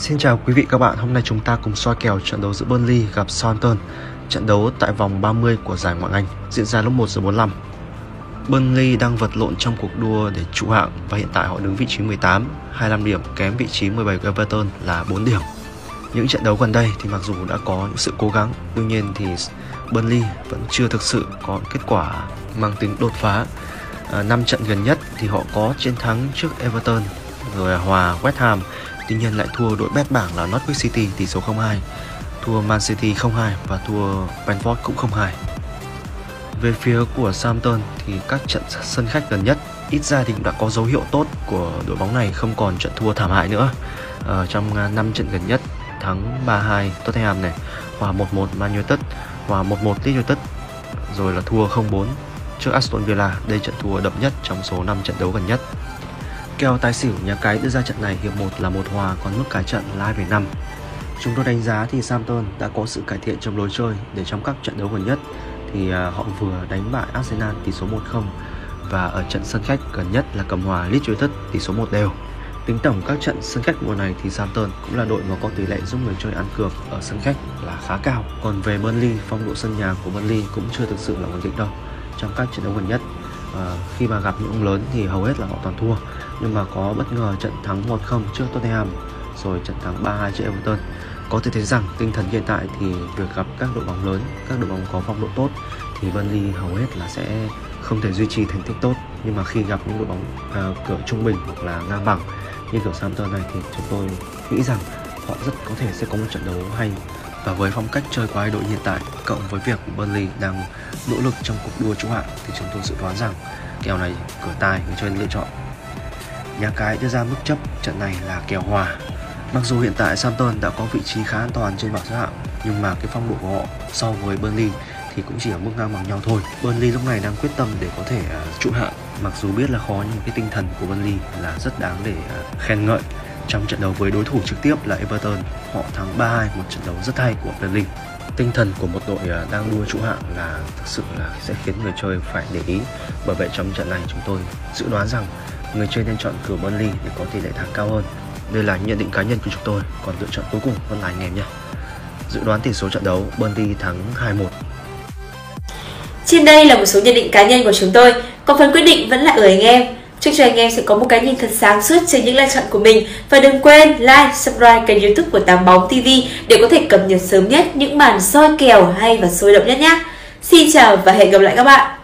Xin chào quý vị các bạn, hôm nay chúng ta cùng soi kèo trận đấu giữa Burnley gặp Southampton Trận đấu tại vòng 30 của giải Ngoại Anh diễn ra lúc 1 giờ 45 Burnley đang vật lộn trong cuộc đua để trụ hạng và hiện tại họ đứng vị trí 18, 25 điểm kém vị trí 17 của Everton là 4 điểm. Những trận đấu gần đây thì mặc dù đã có những sự cố gắng tuy nhiên thì Burnley vẫn chưa thực sự có kết quả mang tính đột phá. À, 5 trận gần nhất thì họ có chiến thắng trước Everton rồi hòa West Ham tuy nhiên lại thua đội bét bảng là Norwich City tỷ số 0-2 thua Man City 0-2 và thua Brentford cũng 0-2 về phía của Southampton thì các trận sân khách gần nhất ít ra thì cũng đã có dấu hiệu tốt của đội bóng này không còn trận thua thảm hại nữa ở trong 5 trận gần nhất thắng 3-2 Tottenham này, hòa 1-1 Man United, hòa 1-1 Leeds United, rồi là thua 0-4 trước Aston Villa. Đây trận thua đậm nhất trong số 5 trận đấu gần nhất. Kèo tài xỉu nhà cái đưa ra trận này hiệp 1 là một hòa còn mức cả trận là 2,5. Chúng tôi đánh giá thì Southampton đã có sự cải thiện trong lối chơi để trong các trận đấu gần nhất thì à, họ vừa đánh bại Arsenal tỷ số 1-0 và ở trận sân khách gần nhất là cầm hòa Leeds United tỷ số 1 đều. Tính tổng các trận sân khách mùa này thì Southampton cũng là đội mà có tỷ lệ giúp người chơi ăn cược ở sân khách là khá cao. Còn về Burnley, phong độ sân nhà của Burnley cũng chưa thực sự là ổn định đâu. Trong các trận đấu gần nhất, à, khi mà gặp những ông lớn thì hầu hết là họ toàn thua. Nhưng mà có bất ngờ trận thắng 1-0 trước Tottenham, rồi trận thắng 3-2 trước Everton. Có thể thấy rằng tinh thần hiện tại thì việc gặp các đội bóng lớn, các đội bóng có phong độ tốt thì Burnley hầu hết là sẽ không thể duy trì thành tích tốt. Nhưng mà khi gặp những đội bóng à, uh, cửa trung bình hoặc là ngang bằng như kiểu Southampton này thì chúng tôi nghĩ rằng họ rất có thể sẽ có một trận đấu hay. Và với phong cách chơi của hai đội hiện tại cộng với việc Burnley đang nỗ lực trong cuộc đua trụ hạng thì chúng tôi dự đoán rằng kèo này cửa tài người chơi lựa chọn nhà cái đưa ra mức chấp trận này là kèo hòa. Mặc dù hiện tại Southampton đã có vị trí khá an toàn trên bảng xếp hạng nhưng mà cái phong độ của họ so với Burnley thì cũng chỉ ở mức ngang bằng nhau thôi. Burnley lúc này đang quyết tâm để có thể uh, trụ hạng mặc dù biết là khó nhưng cái tinh thần của Burnley là rất đáng để uh, khen ngợi. Trong trận đấu với đối thủ trực tiếp là Everton họ thắng 3-2 một trận đấu rất hay của Burnley. Tinh thần của một đội uh, đang đua trụ hạng là thực sự là sẽ khiến người chơi phải để ý. Bởi vậy trong trận này chúng tôi dự đoán rằng người chơi nên chọn cửa Burnley để có tỷ lệ thắng cao hơn đây là nhận định cá nhân của chúng tôi còn lựa chọn cuối cùng vẫn là anh em nhé dự đoán tỷ số trận đấu Burnley thắng 2-1 trên đây là một số nhận định cá nhân của chúng tôi, còn phần quyết định vẫn là ở anh em. Chúc cho anh em sẽ có một cái nhìn thật sáng suốt trên những lựa chọn của mình và đừng quên like, subscribe kênh youtube của Tám Bóng TV để có thể cập nhật sớm nhất những màn soi kèo hay và sôi động nhất nhé. Xin chào và hẹn gặp lại các bạn.